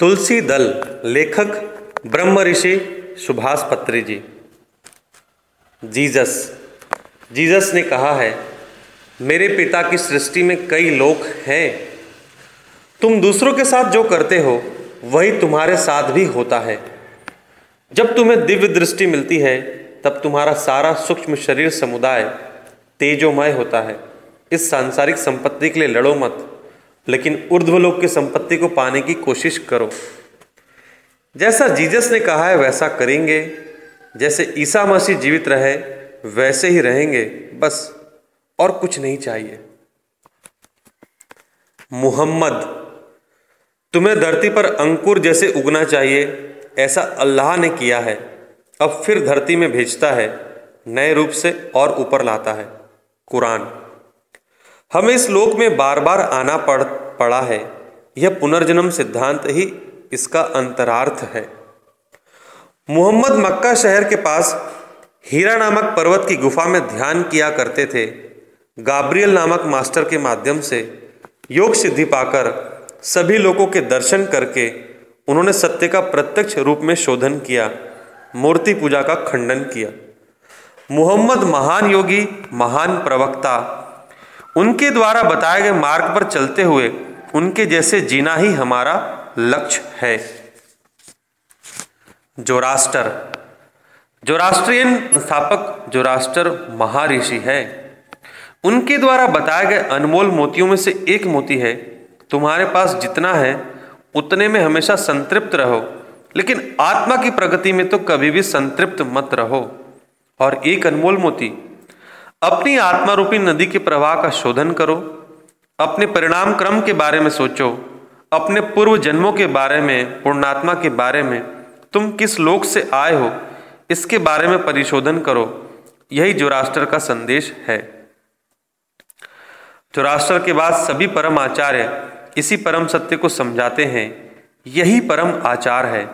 तुलसी दल लेखक ब्रह्म ऋषि सुभाष पत्री जी। जीजस। जीजस ने कहा है, मेरे पिता की सृष्टि में कई लोग हैं। तुम दूसरों के साथ जो करते हो, वही तुम्हारे साथ भी होता है। जब तुम्हें दिव्य दृष्टि मिलती है, तब तुम्हारा सारा सूक्ष्म शरीर समुदाय तेजोमय होता है। इस सांसारिक संपत्ति के लिए लड़ो मत। लेकिन ऊर्ध्वलोक की संपत्ति को पाने की कोशिश करो। जैसा जीजस ने कहा है, वैसा करेंगे। जैसे ईसा मसीह जीवित रहे, वैसे ही रहेंगे। बस और कुछ नहीं चाहिए। मुहम्मद, तुम्हें धरती पर अंकुर जैसे उगना चाहिए, ऐसा अल्लाह ने किया है। अब फिर धरती में भेजता है, नए रूप से और ऊपर लाता है। कुरान। हमें इस लोक में बार बार आना पड़, पड़ा है। यह पुनर्जन्म सिद्धांत ही इसका अंतरार्थ है। मोहम्मद मक्का शहर के पास हीरा नामक पर्वत की गुफा में ध्यान किया करते थे। गाब्रियल नामक मास्टर के माध्यम से योग सिद्धि पाकर सभी लोगों के दर्शन करके उन्होंने सत्य का प्रत्यक्ष रूप में शोधन किया, मूर्ति पूजा का खंडन किया। मोहम्मद महान योगी, महान प्रवक्ता उनके द्वारा बताए गए मार्ग पर चलते हुए उनके जैसे जीना ही हमारा लक्ष्य है। जोरास्टर। जोरास्ट्रियन स्थापक जोरास्टर महारिषि है। उनके द्वारा बताए गए अनमोल मोतियों में से एक मोती है। तुम्हारे पास जितना है, उतने में हमेशा संतृप्त रहो, लेकिन आत्मा की प्रगति में तो कभी भी संतृप्त मत रहो। और एक अनमोल मोती अपनी आत्मा रूपी नदी के प्रवाह का शोधन करो, अपने परिणाम क्रम के बारे में सोचो, अपने पूर्व जन्मों के बारे में, पूर्णात्मा के बारे में, तुम किस लोक से आए हो, इसके बारे में परिशोधन करो। यही जोराष्ट्र का संदेश है। जोराष्ट्र के बाद सभी परम आचार्य इसी परम सत्य को समझाते हैं। यही परम आचार है।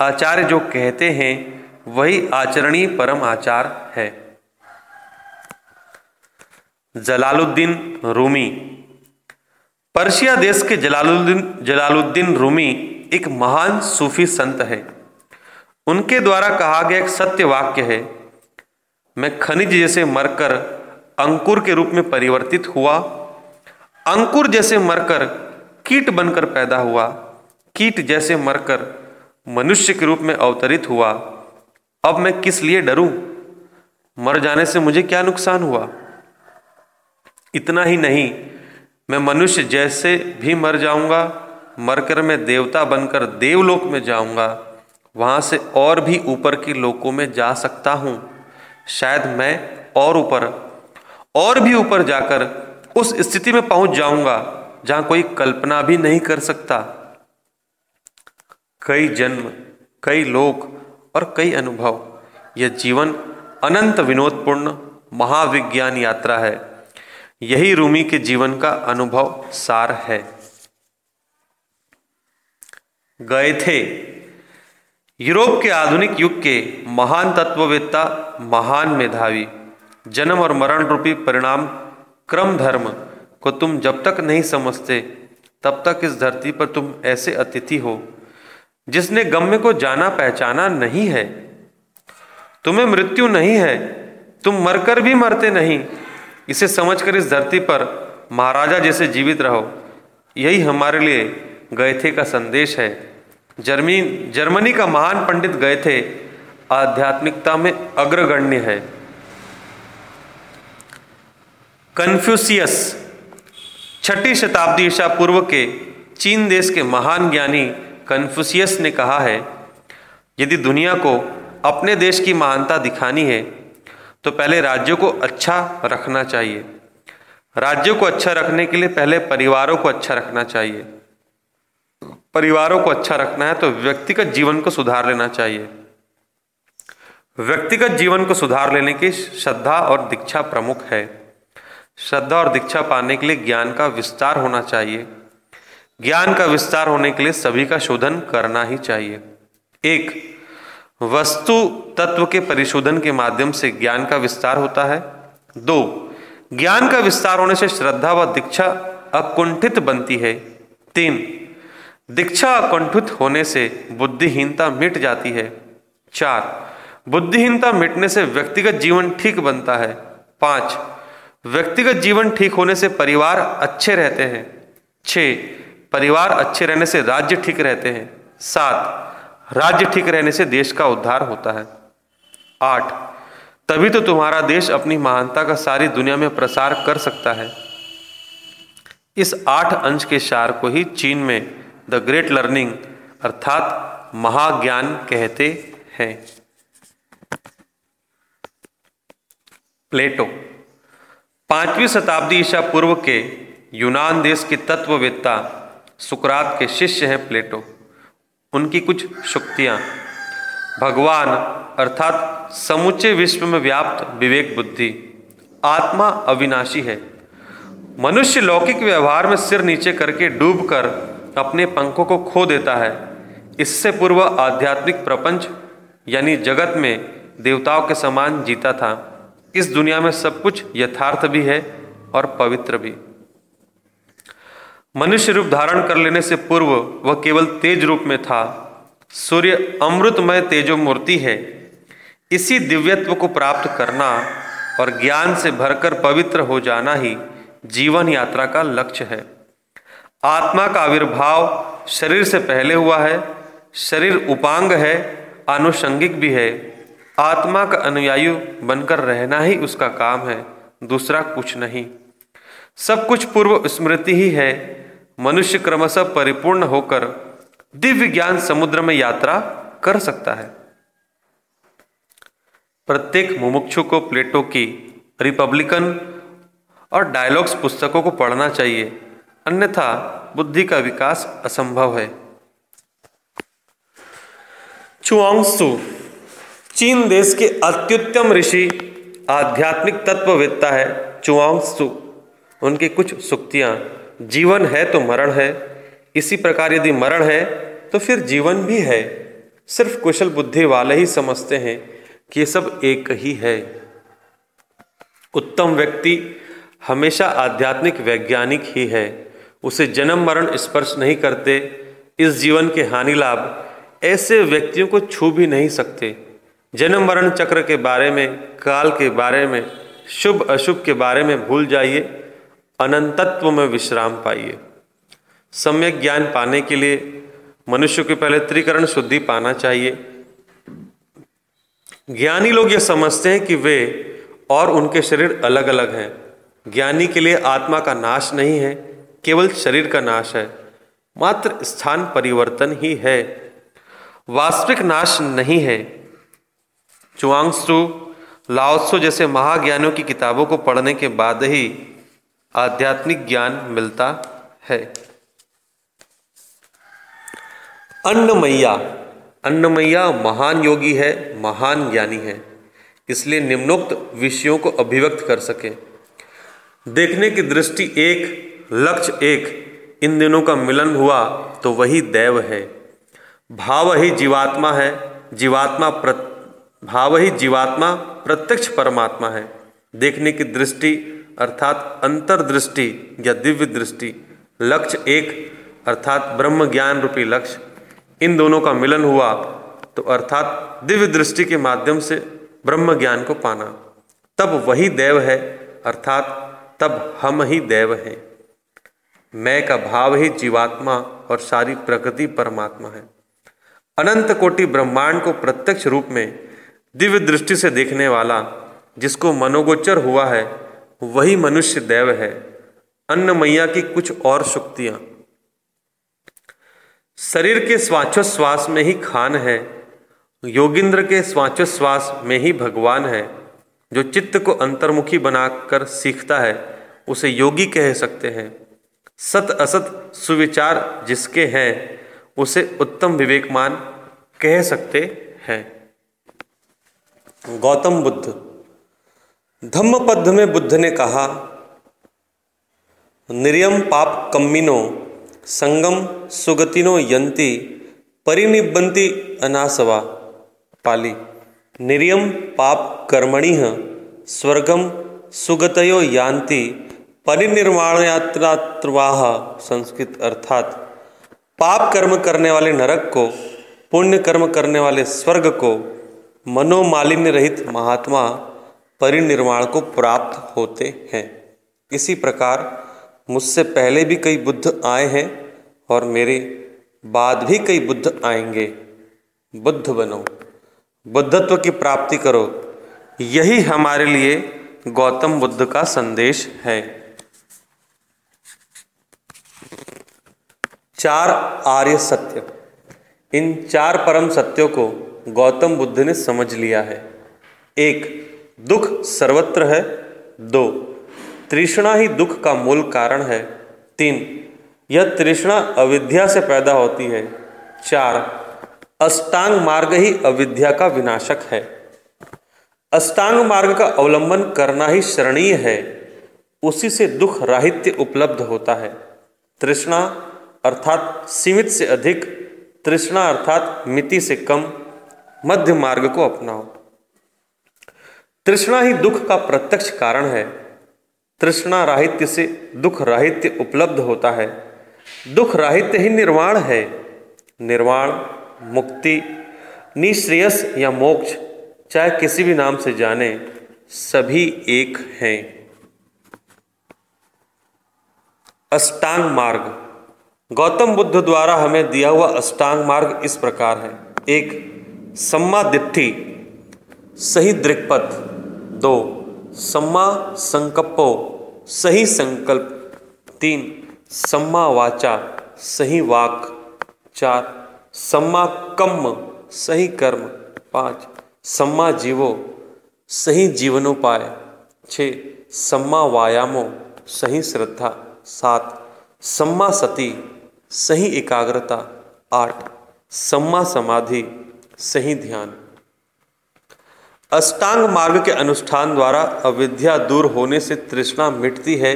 आचार्य जो कहते हैं, वही आचरणीय परम आचार है। जलालुद्दीन रूमी। पर्शिया देश के जलालुद्दीन जलालुद्दीन रूमी एक महान सूफी संत है। उनके द्वारा कहा गया एक सत्य वाक्य है, मैं खनिज जैसे मरकर अंकुर के रूप में परिवर्तित हुआ। अंकुर जैसे मरकर कीट बनकर पैदा हुआ। कीट जैसे मरकर मनुष्य के रूप में अवतरित हुआ। अब मैं किस लिए डरूं? मर जाने से मुझे क्या नुकसान हुआ? इतना ही नहीं, मैं मनुष्य जैसे भी मर जाऊँगा, मरकर मैं देवता बनकर देवलोक में जाऊँगा, वहाँ से और भी ऊपर के लोकों में जा सकता हूँ। शायद मैं और ऊपर, और भी ऊपर जाकर उस स्थिति में पहुँच जाऊँगा, जहाँ कोई कल्पना भी नहीं कर सकता। कई जन्म, कई लोक और कई अनुभव, यह जीवन अनंत विनोदपूर्ण महाविज्ञान यात्रा है। यही रूमी के जीवन का अनुभव सार है। गए थे। यूरोप के आधुनिक युग के महान तत्ववेत्ता, महान मेधावी, जन्म और मरण रूपी परिणाम, क्रम धर्म को तुम जब तक नहीं समझते, तब तक इस धरती पर तुम ऐसे अतिथि हो, जिसने गम्य को जाना पहचाना नहीं है। तुम्हें मृत्यु नहीं है, तुम मरकर भी मरते नहीं इसे समझकर इस धरती पर महाराजा जैसे जीवित रहो। यही हमारे लिए गए थे का संदेश है। जर्मी, जर्मनी का महान पंडित गए थे आध्यात्मिकता में अग्रगण्य है। कन्फ्यूसियस, छठी शताब्दी ईसा पूर्व के चीन देश के महान ज्ञानी कन्फ्यूसियस ने कहा है, यदि दुनिया को अपने देश की महानता दिखानी है तो पहले राज्यों को अच्छा रखना चाहिए। राज्यों को अच्छा रखने के लिए पहले परिवारों को अच्छा रखना चाहिए। परिवारों को अच्छा रखना है तो व्यक्तिगत जीवन को सुधार लेना चाहिए। व्यक्तिगत जीवन को सुधार लेने की श्रद्धा और दीक्षा प्रमुख है। श्रद्धा और दीक्षा पाने के लिए ज्ञान का विस्तार होना चाहिए। ज्ञान का विस्तार होने के लिए सभी का शोधन करना ही चाहिए। एक वस्तु तत्व के परिशोधन के माध्यम से ज्ञान का विस्तार होता है। दो, ज्ञान का विस्तार होने से श्रद्धा व दीक्षा अकुंठित बनती है। तीन, दीक्षा कंठित होने से बुद्धिहीनता मिट जाती है। चार, बुद्धिहीनता मिटने से व्यक्तिगत जीवन ठीक बनता है। पाँच, व्यक्तिगत जीवन ठीक होने से परिवार अच्छे रहते हैं। छ परिवार अच्छे रहने से राज्य ठीक रहते हैं। सात राज्य ठीक रहने से देश का उद्धार होता है। आठ, तभी तो तुम्हारा देश अपनी महानता का सारी दुनिया में प्रसार कर सकता है। इस आठ अंश के सार को ही चीन में द ग्रेट लर्निंग अर्थात महाज्ञान कहते हैं। प्लेटो, पांचवी शताब्दी ईसा पूर्व के यूनान देश के तत्ववेत्ता सुकरात के शिष्य हैं प्लेटो। उनकी कुछ शुक्तियाँ। भगवान, अर्थात समुचे विश्व में व्याप्त विवेक बुद्धि, आत्मा अविनाशी है। मनुष्य लौकिक व्यवहार में सिर नीचे करके डूबकर अपने पंखों को खो देता है। इससे पूर्व आध्यात्मिक प्रपंच, यानी जगत में देवताओं के समान जीता था। इस दुनिया में सब कुछ यथार्थ भी है और पवित्र भी। मनुष्य रूप धारण कर लेने से पूर्व वह केवल तेज रूप में था। सूर्य अमृतमय तेजो मूर्ति है। इसी दिव्यत्व को प्राप्त करना और ज्ञान से भरकर पवित्र हो जाना ही जीवन यात्रा का लक्ष्य है। आत्मा का आविर्भाव शरीर से पहले हुआ है। शरीर उपांग है, आनुषंगिक भी है। आत्मा का अनुयायी बनकर रहना ही उसका काम है, दूसरा कुछ नहीं। सब कुछ पूर्व स्मृति ही है। मनुष्य क्रमशः परिपूर्ण होकर दिव्य ज्ञान समुद्र में यात्रा कर सकता है। प्रत्येक मुमुक्षु को प्लेटो की रिपब्लिकन और डायलॉग्स पुस्तकों को पढ़ना चाहिए, अन्यथा बुद्धि का विकास असंभव है। चुआंगसु, चीन देश के अत्युत्तम ऋषि, आध्यात्मिक तत्ववेत्ता है चुआंगसु। उनकी कुछ सुक्तियाँ जीवन है तो मरण है, इसी प्रकार यदि मरण है तो फिर जीवन भी है। सिर्फ़ कुशल बुद्धि वाले ही समझते हैं कि ये सब एक ही है। उत्तम व्यक्ति हमेशा आध्यात्मिक वैज्ञानिक ही है। उसे जन्म मरण स्पर्श नहीं करते, इस जीवन के हानि लाभ ऐसे व्यक्तियों को छू भी नहीं सकते। जन्म मरण चक्र के बारे में, काल के बारे में, शुभ अशुभ के बारे में भूल जाइए। अनंतत्व में विश्राम पाइए। सम्यक ज्ञान पाने के लिए मनुष्य के पहले त्रिकरण शुद्धि पाना चाहिए। ज्ञानी लोग ये समझते हैं कि वे और उनके शरीर अलग अलग हैं। ज्ञानी के लिए आत्मा का नाश नहीं है, केवल शरीर का नाश है। मात्र स्थान परिवर्तन ही है। वास्तविक नाश नहीं है। चुआंगसु, लाओत्सु जैसे महाज्ञानियों की किताबों को पढ़ने के बाद ही आध्यात्मिक ज्ञान मिलता है। अन्नमैया अन्नमैया महान योगी है, महान ज्ञानी है, इसलिए निम्नोक्त विषयों को अभिव्यक्त कर सके। देखने की दृष्टि एक, लक्ष्य एक, इन दिनों का मिलन हुआ तो वही दैव है। भाव ही जीवात्मा है, जीवात्मा प्र भाव ही जीवात्मा प्रत्यक्ष परमात्मा है। देखने की दृष्टि अर्थात अंतर्दृष्टि या दिव्य दृष्टि, लक्ष्य एक, अर्थात ब्रह्म ज्ञान रूपी लक्ष्य। इन दोनों का मिलन हुआ तो अर्थात दिव्य दृष्टि के माध्यम से ब्रह्म ज्ञान को पाना। तब वही देव है, अर्थात तब हम ही देव हैं। मैं का भाव ही जीवात्मा और सारी प्रकृति परमात्मा है। अनंत कोटि ब्रह्मांड को प्रत्यक्ष रूप में दिव्य दृष्टि से देखने वाला, जिसको मनोगोचर हुआ है वही मनुष्य देव है, अन्न मैया की कुछ और शुक्तियाँ शरीर के स्वाचोश्वास में ही खान है, योगिंद्र के स्वाचोश्वास में ही भगवान है, जो चित्त को अंतर्मुखी बनाकर सीखता है, उसे योगी कह सकते हैं। सत असत सुविचार जिसके हैं, उसे उत्तम विवेकमान कह सकते हैं। गौतम बुद्ध धम्म पद में बुद्ध ने कहा, निर्यम पाप कम्मिनो, संगम सुगतिनो यंती परिनिबंती अनासवा, पाली। निर्यम पाप कर्मणि, स्वर्गम सुगतयो यान्ति परिनिर्माण यात्रात्रवाह संस्कृत अर्थात, पाप कर्म करने वाले नरक को, पुण्य कर्म करने वाले स्वर्ग को, मनोमालिन्य रहित महात्मा परिनिर्वाण को प्राप्त होते हैं। इसी प्रकार मुझसे पहले भी कई बुद्ध आए हैं और मेरे बाद भी कई बुद्ध आएँगे। बुद्ध बनो, बुद्धत्व की प्राप्ति करो। यही हमारे लिए गौतम बुद्ध का संदेश है। चार आर्य सत्य। इन चार परम सत्यों को गौतम बुद्ध ने समझ लिया है। एक दुख सर्वत्र है। दो, तृष्णा ही दुख का मूल कारण है। तीन, यह तृष्णा अविद्या से पैदा होती है। चार, अष्टांग मार्ग ही अविद्या का विनाशक है। अष्टांग मार्ग का अवलंबन करना ही शरणीय है। उसी से दुख राहित्य उपलब्ध होता है। तृष्णा अर्थात सीमित से अधिक, तृष्णा अर्थात मिति से कम, मध्य मार्ग को अपनाओ। तृष्णा ही दुख का प्रत्यक्ष कारण है। तृष्णा राहित्य से दुख राहित्य उपलब्ध होता है। दुख राहित्य ही निर्वाण है। निर्वाण, मुक्ति, निश्रेयस या मोक्ष, चाहे किसी भी नाम से जाने, सभी एक हैं। अष्टांग मार्ग। गौतम बुद्ध द्वारा हमें दिया हुआ अष्टांग मार्ग इस प्रकार है। एक सम्मा सही दृक्पथ। दो सम्मा संकल्पो सही संकल्प, तीन, सम्मा वाचा, सही वाक, चार, सम्मा कम सही कर्म, पाँच, सम्मा जीवो, सही जीवनोपाय, छ, सम्मा वायामो सही श्रद्धा, सात, सम्मा सती, सही एकाग्रता, आठ, सम्मा समाधि, सही ध्यान। अष्टांग मार्ग के अनुष्ठान द्वारा अविद्या दूर होने से तृष्णा मिटती है,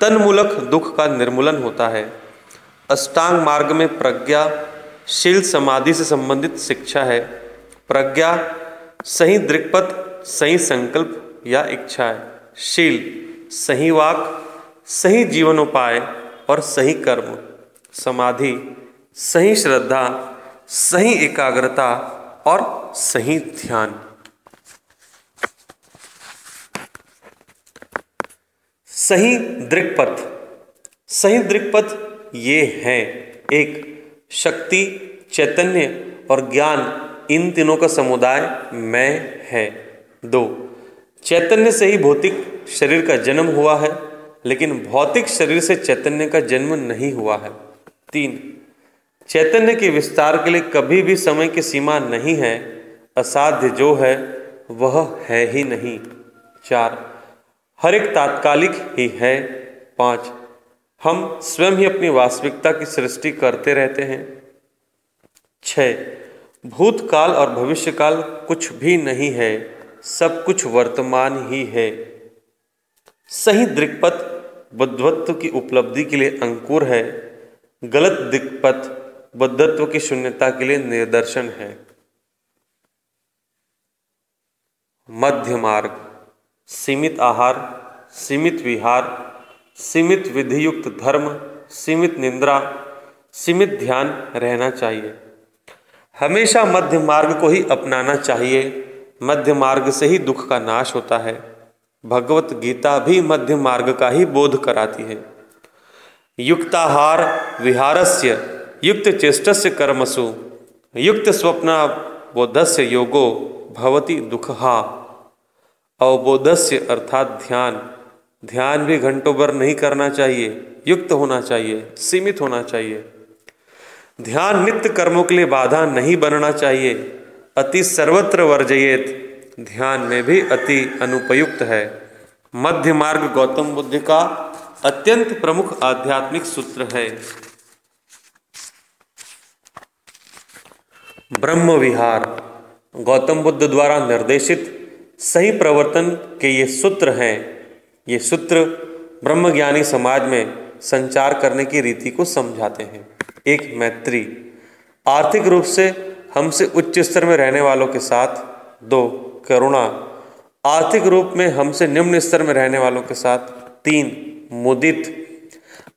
तन्मूलक दुख का निर्मूलन होता है। अष्टांग मार्ग में प्रज्ञा शील समाधि से संबंधित शिक्षा है। प्रज्ञा सही दृक्पथ, सही संकल्प या इच्छा है। शील सही वाक, सही जीवनोपाय और सही कर्म। समाधि सही श्रद्धा, सही एकाग्रता और सही ध्यान। सही दृक्पथ। सही दृक्पथ ये हैं एक शक्ति, चैतन्य और ज्ञान। इन तीनों का समुदाय मैं है। दो, चैतन्य से ही भौतिक शरीर का जन्म हुआ है, लेकिन भौतिक शरीर से चैतन्य का जन्म नहीं हुआ है। तीन, चैतन्य के विस्तार के लिए कभी भी समय की सीमा नहीं है। असाध्य जो है, वह है ही नहीं। चार हर एक तात्कालिक ही है। पाँच, हम स्वयं ही अपनी वास्तविकता की सृष्टि करते रहते हैं। छ भूतकाल और भविष्यकाल कुछ भी नहीं है, सब कुछ वर्तमान ही है। सही दृक्पथ बुद्धत्व की उपलब्धि के लिए अंकुर है, गलत दिक्पथ बुद्धत्व की शून्यता के लिए निदर्शन है। मध्य मार्ग। सीमित आहार, सीमित विहार, सीमित विधियुक्त धर्म, सीमित निंद्रा, सीमित ध्यान रहना चाहिए। हमेशा मध्य मार्ग को ही अपनाना चाहिए। मध्य मार्ग से ही दुख का नाश होता है। भगवत गीता भी मध्य मार्ग का ही बोध कराती है। युक्ताहार विहारस्य, युक्त चेष्टस्य कर्मसु, युक्त स्वप्न बोधस्य योगो भवति दुखहा। अवबोधस्य अर्थात ध्यान। ध्यान भी घंटों भर नहीं करना चाहिए, युक्त होना चाहिए, सीमित होना चाहिए। ध्यान नित्य कर्मों के लिए बाधा नहीं बनना चाहिए, अति सर्वत्र वर्जयेत। ध्यान में भी अति अनुपयुक्त है। मध्य मार्ग गौतम बुद्ध का अत्यंत प्रमुख आध्यात्मिक सूत्र है। ब्रह्म विहार। गौतम बुद्ध द्वारा निर्देशित सही प्रवर्तन के ये सूत्र हैं, ये सूत्र ब्रह्मज्ञानी समाज में संचार करने की रीति को समझाते हैं। एक, मैत्री। आर्थिक रूप से हमसे उच्च स्तर में रहने वालों के साथ। दो, करुणा। आर्थिक रूप में हमसे निम्न स्तर में रहने वालों के साथ। तीन, मुदित।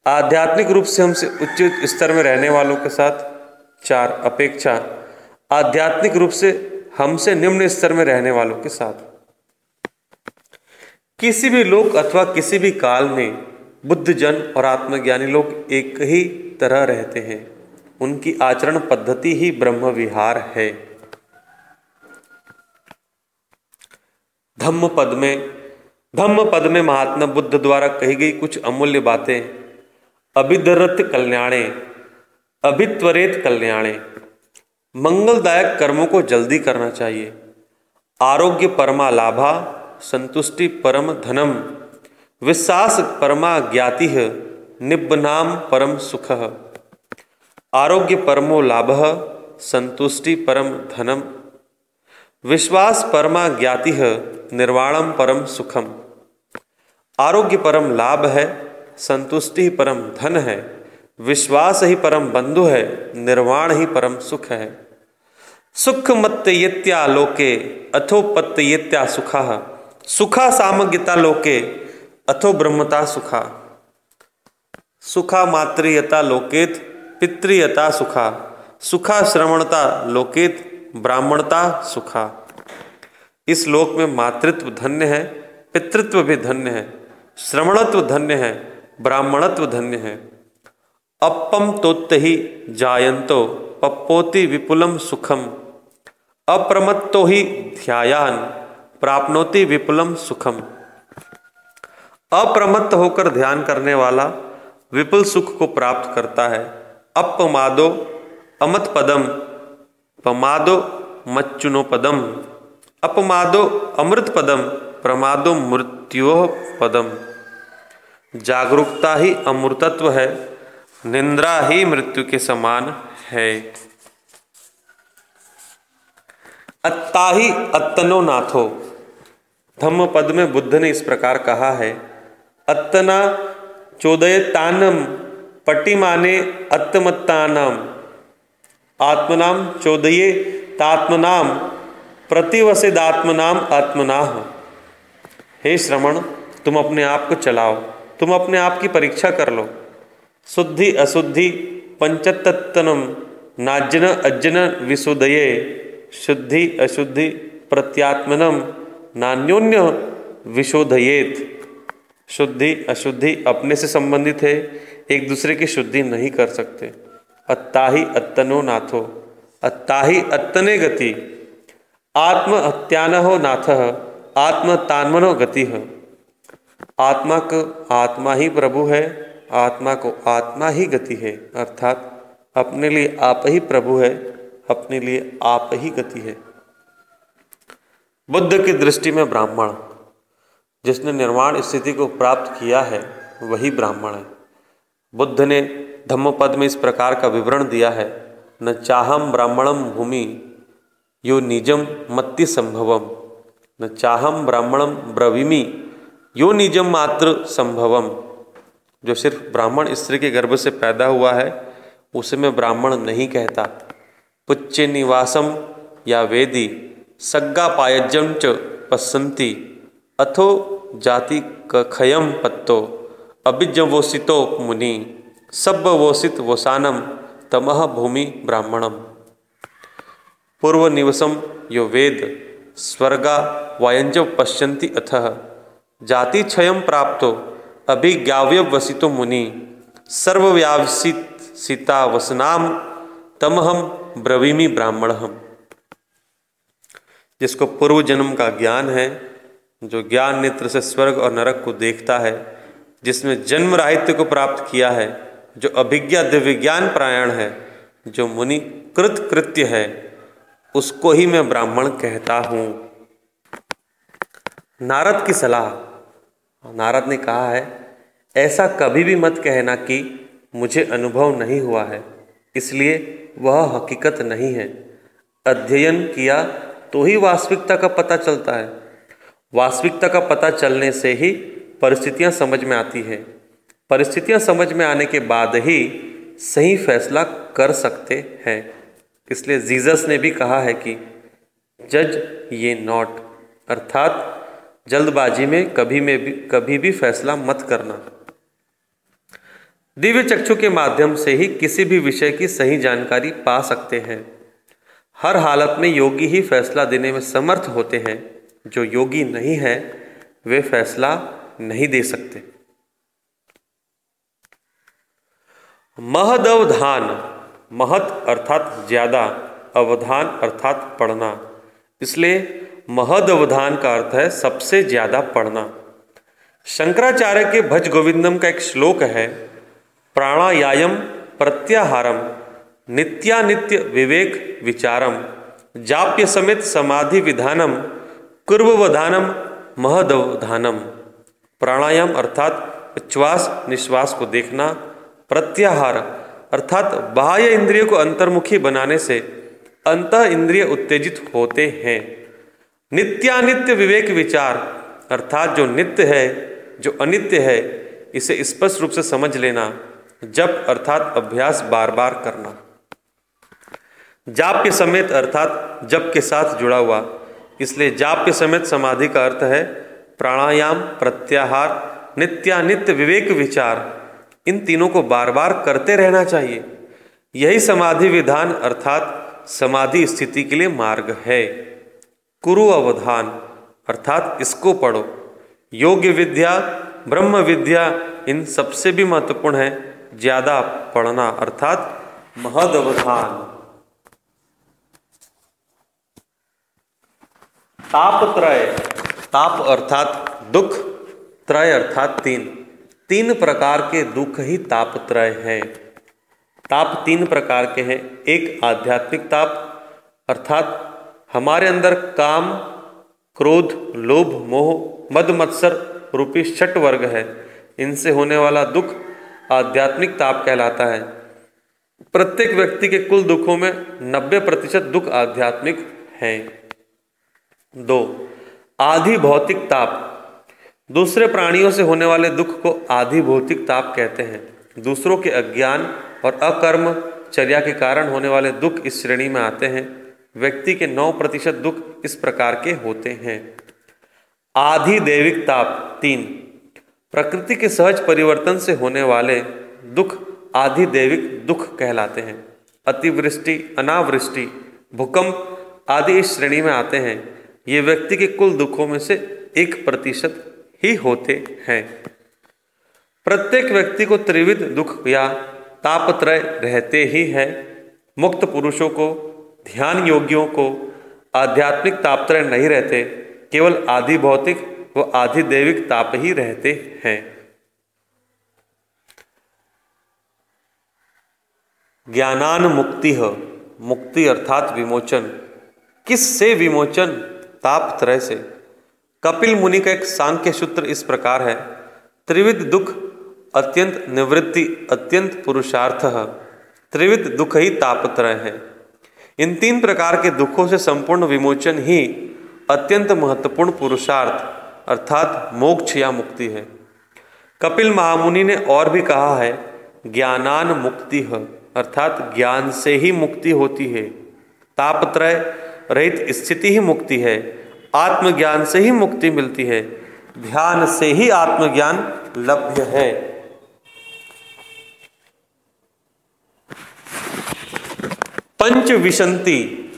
आध्यात्मिक रूप से हमसे उच्च स्तर में रहने वालों के साथ। चार, अपेक्षा। आध्यात्मिक रूप से हमसे निम्न स्तर में रहने वालों के साथ। किसी भी लोक अथवा किसी भी काल में बुद्ध जन और आत्मज्ञानी लोग एक ही तरह रहते हैं। उनकी आचरण पद्धति ही ब्रह्म विहार है। धम्म पद में धम्म पद में महात्मा बुद्ध द्वारा कही गई कुछ अमूल्य बातें अभिधरत कल्याणे, अभित्वरेत कल्याणे, मंगलदायक कर्मों को जल्दी करना चाहिए, आरोग्य परमा लाभा संतुष्टि परम धनम, विश्वास परमा ज्ञाति, निब्बनाम परम सुख। आरोग्य परमो लाभ, संतुष्टि परम धनम। विश्वास परमा ज्ञाति, निर्वाणम परम सुखम। आरोग्य परम लाभ है, संतुष्टि परम धन है। विश्वास ही परम बंधु है, निर्वाण ही परम सुख है। सुख मत्तयत्या लोके, अथोपत्तयत्या सुखा। सुखा सामग्यता लोके, अथो ब्रह्मता सुखा। सुखा मातृयता लोकेत, पितृयता सुखा। सुखा श्रवणता लोकेत, ब्राह्मणता सुखा। इस लोक में मातृत्व धन्य है, पितृत्व भी धन्य है, श्रवणत्व धन्य है, ब्राह्मणत्व धन्य है। अपम तोत्त ही जायंतो, पप्पोति विपुलम सुखम। अप्रमत्तो ही ध्यायान। प्राप्नोति विपुलम सुखम। अप्रमत्त होकर ध्यान करने वाला विपुल सुख को प्राप्त करता है। अपमादो अमत पदम, पमादो मच्चुनो पदम। अपमादो अमृत पदम, प्रमादो मृत्यो पदम। जागरूकता ही अमृतत्व है, निंद्रा ही मृत्यु के समान है। अत्ता ही अत्तनो नाथो। धम्म पद में बुद्ध ने इस प्रकार कहा है, अत्तना चोदय तानम पटिमाने अत्मत्तानाम। आत्मनाम चोदये तात्मनाम, प्रतिवसिदात्मनाम आत्मनाह हे श्रवण, तुम अपने आप को चलाओ, तुम अपने आप की परीक्षा कर लो। शुद्धि अशुद्धि पंचतत्तनम नाजन अज्जन विशुदये शुद्धि अशुद्धि प्रत्यात्मनम। नान्योन्य विशोधयेत। शुद्धि, अशुद्धि अपने से संबंधित है, एक दूसरे की शुद्धि नहीं कर सकते। अत्ता ही अत्तनो नाथो अत्ता ही अत्तने गति। आत्म हत्यान हो नाथ आत्म तान्मनो गति। है आत्मा को आत्मा ही प्रभु है, आत्मा को आत्मा ही गति है, अर्थात अपने लिए आप ही प्रभु है, अपने लिए आप ही गति है। बुद्ध की दृष्टि में ब्राह्मण। जिसने निर्वाण स्थिति को प्राप्त किया है, वही ब्राह्मण है। बुद्ध ने धम्मपद में इस प्रकार का विवरण दिया है, न चाहम ब्राह्मणम भूमि, यो निजम मत्ति संभवम। न चाहम ब्राह्मणम ब्रवीमी, यो निजम मात्र संभवम। जो सिर्फ़ ब्राह्मण स्त्री के गर्भ से पैदा हुआ है, उसे मैं ब्राह्मण नहीं कहता। पुच्च निवासम या वेदी सग्गा पायजम च पसंती अथो जाति कखयम पत्तो, अभिजवोसितो मुनि सब वोसित वोसानम तमह भूमि ब्राह्मणम। पूर्व निवसम यो वेद, स्वर्गा वायंजव पश्यन्ति अथ। जाति क्षय प्राप्तो अभिज्ञाव्य वसितो मुनि, सर्वव्यावसित सीता वसनाम तमहम ब्रवीमी ब्राह्मण हम जिसको पूर्व जन्म का ज्ञान है, जो ज्ञान नेत्र से स्वर्ग और नरक को देखता है, जिसने जन्म राहित्य को प्राप्त किया है, जो अभिज्ञा दिव्य ज्ञान प्रायण है, जो मुनि कृत कृत्य है, उसको ही मैं ब्राह्मण कहता हूँ। नारद की सलाह। नारद ने कहा है, ऐसा कभी भी मत कहना कि मुझे अनुभव नहीं हुआ है, इसलिए वह हकीकत नहीं है। अध्ययन किया तो ही वास्तविकता का पता चलता है। वास्तविकता का पता चलने से ही परिस्थितियाँ समझ में आती है। परिस्थितियाँ समझ में आने के बाद ही सही फैसला कर सकते हैं। इसलिए जीसस ने भी कहा है कि, जज ये नॉट। अर्थात, जल्दबाजी में कभी में भी, कभी भी फैसला मत करना। दिव्य चक्षु के माध्यम से ही किसी भी विषय की सही जानकारी पा सकते हैं। हर हालत में योगी ही फैसला देने में समर्थ होते हैं। जो योगी नहीं है, वे फैसला नहीं दे सकते। महदवधान, महत अर्थात ज़्यादा, अवधान अर्थात पढ़ना। इसलिए महदवधान का अर्थ है सबसे ज़्यादा पढ़ना। शंकराचार्य के भज गोविंदम का एक श्लोक है प्राणायाम प्रत्याहारम। नित्यानित्य विवेक विचारम, जाप्य समेत समाधि विधानम कुर्वधानम महदवधानम। प्राणायाम अर्थात उच्छ्वास निश्वास को देखना, प्रत्याहार अर्थात बाह्य इंद्रिय को अंतर्मुखी बनाने से अंत इंद्रिय उत्तेजित होते हैं। नित्यानित्य विवेक विचार अर्थात जो नित्य है, जो अनित्य है, इसे स्पष्ट रूप से समझ लेना जब अर्थात अभ्यास बार बार करना। जाप के समेत अर्थात जप के साथ जुड़ा हुआ। इसलिए जाप के समेत समाधि का अर्थ है प्राणायाम, प्रत्याहार, नित्यानित्य विवेक विचार। इन तीनों को बार बार करते रहना चाहिए। यही समाधि विधान अर्थात समाधि स्थिति के लिए मार्ग है। कुरु अवधान, अर्थात इसको पढ़ो। योग्य विद्या, ब्रह्म विद्या, इन सबसे भी महत्वपूर्ण है। ज़्यादा पढ़ना अर्थात महद अवधान। ताप त्रय ताप अर्थात दुख, त्रय अर्थात तीन। तीन प्रकार के दुख ही ताप त्रय है। ताप तीन प्रकार के हैं। एक आध्यात्मिक ताप, अर्थात हमारे अंदर काम, क्रोध, लोभ, मोह, मद, मत्सर रूपी छठ वर्ग है। इनसे होने वाला दुख आध्यात्मिक ताप कहलाता है। प्रत्येक व्यक्ति के कुल दुखों में 90 प्रतिशत दुख आध्यात्मिक हैं। दो, आधि भौतिक ताप। दूसरे प्राणियों से होने वाले दुख को आधि भौतिक ताप कहते हैं। दूसरों के अज्ञान और अकर्म चर्या के कारण होने वाले दुख इस श्रेणी में आते हैं। व्यक्ति के नौ प्रतिशत दुख इस प्रकार के होते हैं। आधि दैविक ताप, तीन, प्रकृति के सहज परिवर्तन से होने वाले दुख आधि दैविक दुख कहलाते हैं। अतिवृष्टि, अनावृष्टि, भूकंप आदि इस श्रेणी में आते हैं। ये व्यक्ति के कुल दुखों में से एक प्रतिशत ही होते हैं। प्रत्येक व्यक्ति को त्रिविध दुख या तापत्रय रहते ही है। मुक्त पुरुषों को, ध्यान योगियों को आध्यात्मिक तापत्रय नहीं रहते, केवल आधि भौतिक व आधि दैविक ताप ही रहते हैं। ज्ञानान मुक्ति मुक्ति अर्थात विमोचन। किस से विमोचन? ताप त्रय से। कपिल मुनि का एक सांख्य सूत्र इस प्रकार है, त्रिविध दुख अत्यंत निवृत्ति, अत्यंत पुरुषार्थ, त्रिविध दुख ही तापत्रय है। इन तीन प्रकार के दुखों से संपूर्ण विमोचन ही अत्यंत महत्वपूर्ण पुरुषार्थ, अर्थात मोक्ष या मुक्ति है। कपिल महामुनि ने और भी कहा है, ज्ञानान मुक्ति है, अर्थात ज्ञान से ही मुक्ति होती है। तापत्रय रहित स्थिति ही मुक्ति है। आत्मज्ञान से ही मुक्ति मिलती है। ध्यान से ही आत्मज्ञान लभ्य है। पंच विशंति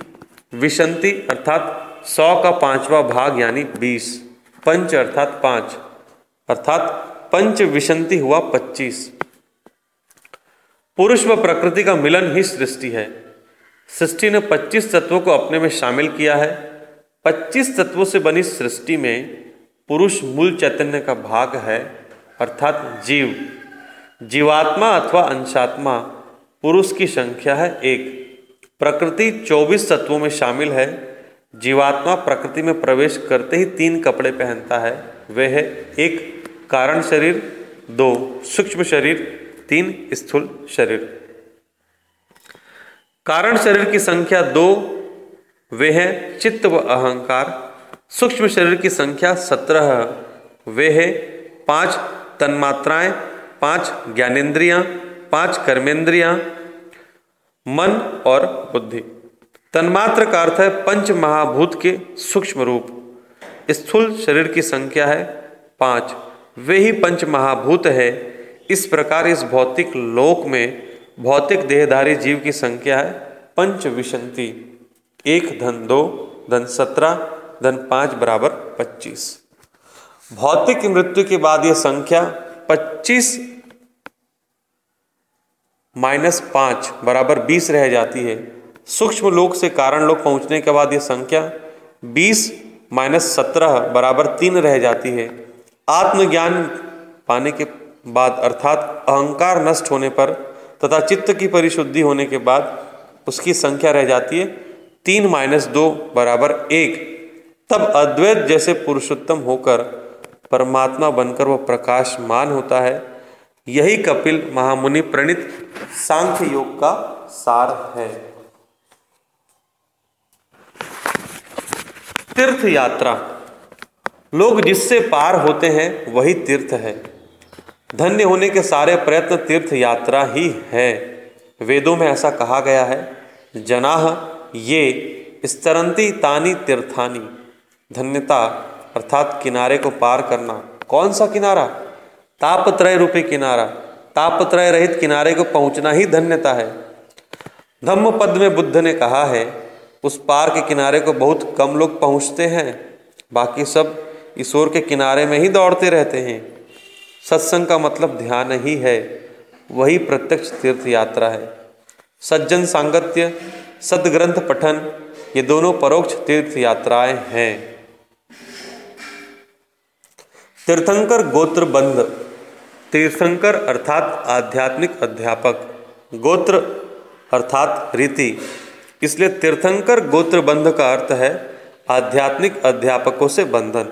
विशंति अर्थात सौ का पांचवा भाग यानी बीस। पंच अर्थात पाँच। अर्थात पंच विशंति हुआ पच्चीस। पुरुष व प्रकृति का मिलन ही सृष्टि है। सृष्टि ने 25 तत्वों को अपने में शामिल किया है। 25 तत्वों से बनी सृष्टि में पुरुष मूल चैतन्य का भाग है, अर्थात जीव। जीवात्मा अथवा अंशात्मा पुरुष की संख्या है एक। प्रकृति 24 तत्वों में शामिल है। जीवात्मा प्रकृति में प्रवेश करते ही तीन कपड़े पहनता है। वे है, एक, कारण शरीर, दो, सूक्ष्म शरीर, तीन, स्थूल शरीर। कारण शरीर की संख्या दो वे हैं चित्त व अहंकार। सूक्ष्म शरीर की संख्या सत्रह वे है पाँच तन्मात्राएँ, पाँच ज्ञानेन्द्रियाँ, पाँच कर्मेंद्रियाँ मन और बुद्धि। तन्मात्र का अर्थ है पंच महाभूत के सूक्ष्म रूप। स्थूल शरीर की संख्या है पाँच, वे ही पंच महाभूत है। इस प्रकार इस भौतिक लोक में भौतिक देहधारी जीव की संख्या है पंच विशंति। एक धन दो, धन सत्रह, धन पाँच बराबर पच्चीस। भौतिक मृत्यु के बाद यह संख्या पच्चीस माइनस पाँच बराबर बीस रह जाती है। सूक्ष्म लोक से कारण लोक पहुँचने के बाद यह संख्या बीस माइनस सत्रह बराबर तीन रह जाती है। आत्मज्ञान पाने के बाद अर्थात अहंकार नष्ट होने पर तथा चित्त की परिशुद्धि होने के बाद उसकी संख्या रह जाती है तीन माइनस दो बराबर एक। तब अद्वैत जैसे पुरुषोत्तम होकर परमात्मा बनकर वह प्रकाशमान होता है। यही कपिल महामुनि प्रणित सांख्य योग का सार है। तीर्थ यात्रा। लोग जिससे पार होते हैं, वही तीर्थ है। धन्य होने के सारे प्रयत्न तीर्थ यात्रा ही है। वेदों में ऐसा कहा गया है जनाह ये स्तरंती तानी तीर्थानी। धन्यता अर्थात किनारे को पार करना। कौन सा किनारा? तापत्रय रूपी किनारा। तापत्रय रहित किनारे को पहुँचना ही धन्यता है। धम्म पद में बुद्ध ने कहा है, उस पार के किनारे को बहुत कम लोग पहुँचते हैं। बाकी सब ईश्वर के किनारे में ही दौड़ते रहते हैं। सत्संग का मतलब ध्यान ही है, वही प्रत्यक्ष तीर्थ यात्रा है। सज्जन सांगत्य, सदग्रंथ पठन, ये दोनों परोक्ष तीर्थ यात्राएँ हैं। तीर्थंकर गोत्र बंध, तीर्थंकर अर्थात आध्यात्मिक अध्यापक, गोत्र अर्थात रीति। इसलिए तीर्थंकर गोत्र बंध का अर्थ है आध्यात्मिक अध्यापकों से बंधन।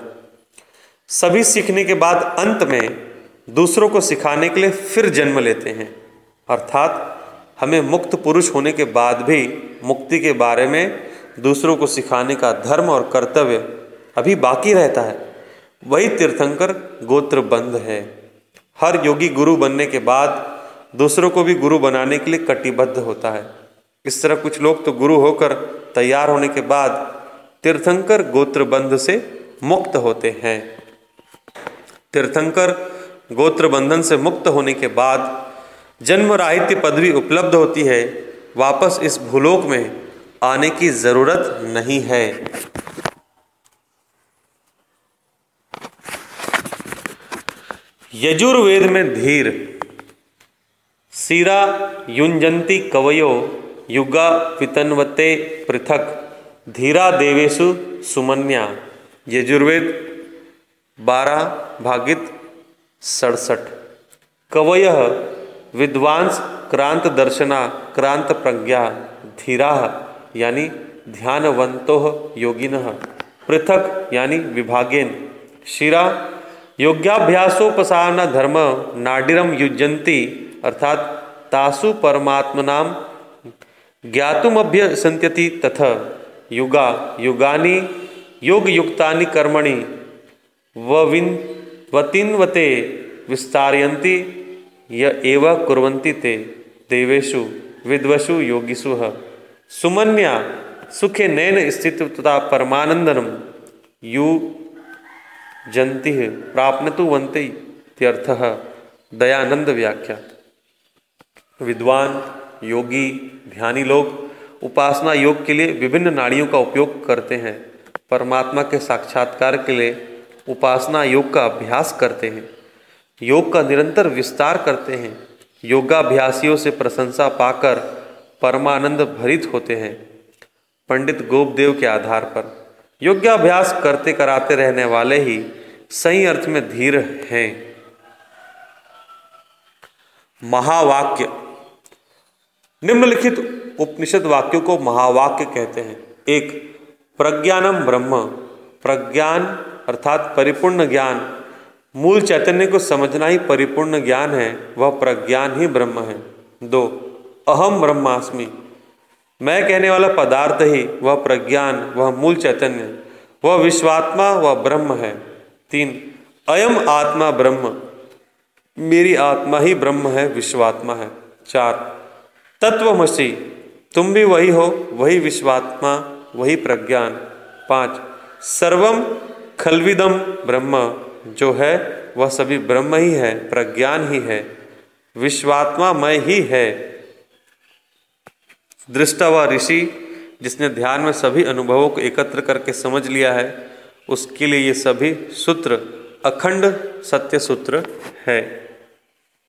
सभी सीखने के बाद अंत में दूसरों को सिखाने के लिए फिर जन्म लेते हैं। अर्थात हमें मुक्त पुरुष होने के बाद भी, मुक्ति के बारे में दूसरों को सिखाने का धर्म और कर्तव्य अभी बाकी रहता है। वही तीर्थंकर गोत्र बंध है। हर योगी गुरु बनने के बाद दूसरों को भी गुरु बनाने के लिए कटिबद्ध होता है। इस तरह कुछ लोग तो गुरु होकर तैयार होने के बाद तीर्थंकर गोत्र बंध से मुक्त होते हैं। तीर्थंकर गोत्र बंधन से मुक्त होने के बाद जन्म राहित्य पदवी उपलब्ध होती है, वापस इस भूलोक में आने की ज़रूरत नहीं है। यजुर्वेद में धीर, सीरा युंजंती कवयो, युगा, पितनवते, पृथक, धीरा, देवेशु, सुमन्या। यजुर्वेद बारह, भागित सड़सठ। कवय विद्वांस क्रांत दर्शना, क्रांत प्रज्ञा, धीरा, यानी ध्यानवंतो योगिन। पृथक, यानी विभागेन। शिरा योग्याभ्यासोपसारण धर्म नाडिरम युजंती अर्थात तासु परमात्मनाम ज्ञातुमभ्यसंत्यति तथ। युगा, युगानि योग युक्तानि कर्मणि, वविन वतिन्वते विस्तारयन्ति य एव ते देवेषु विद्वसु योगिषु। सुमन्या सुखे नैन स्थित तथा परमानंदनम यु जंति वंते त्यर्थ दयानंद व्याख्या। विद्वान, योगी, ध्यानी लोग उपासना योग के लिए विभिन्न नाड़ियों का उपयोग करते हैं। परमात्मा के साक्षात्कार के लिए उपासना योग का अभ्यास करते हैं। योग का निरंतर विस्तार करते हैं। योगाभ्यासियों से प्रशंसा पाकर परमानंद भरित होते हैं। पंडित गोपदेव के आधार पर योग्याभ्यास करते कराते रहने वाले ही सही अर्थ में धीर हैं। महावाक्य। निम्नलिखित उपनिषद वाक्यों को महावाक्य कहते हैं। एक प्रज्ञानम ब्रह्म। प्रज्ञान अर्थात परिपूर्ण ज्ञान, मूल चैतन्य को समझना ही परिपूर्ण ज्ञान है, वह प्रज्ञान ही ब्रह्म है। दो, अहम ब्रह्मास्मि। मैं कहने वाला पदार्थ ही, वह प्रज्ञान, वह मूल चैतन्य, वह विश्वात्मा, वह ब्रह्म है। तीन, अयम आत्मा ब्रह्म। मेरी आत्मा ही ब्रह्म है, विश्वात्मा है। चार, तत्वमसी। तुम भी वही हो, वही विश्वात्मा, वही प्रज्ञान। पाँच, सर्वम खलविदम ब्रह्म, जो है, वह सभी ब्रह्म ही है, प्रज्ञान ही है विश्वात्मा मय ही है। दृष्टा व ऋषि, जिसने ध्यान में सभी अनुभवों को एकत्र करके समझ लिया है, उसके लिए ये सभी सूत्र अखंड सत्य सूत्र है।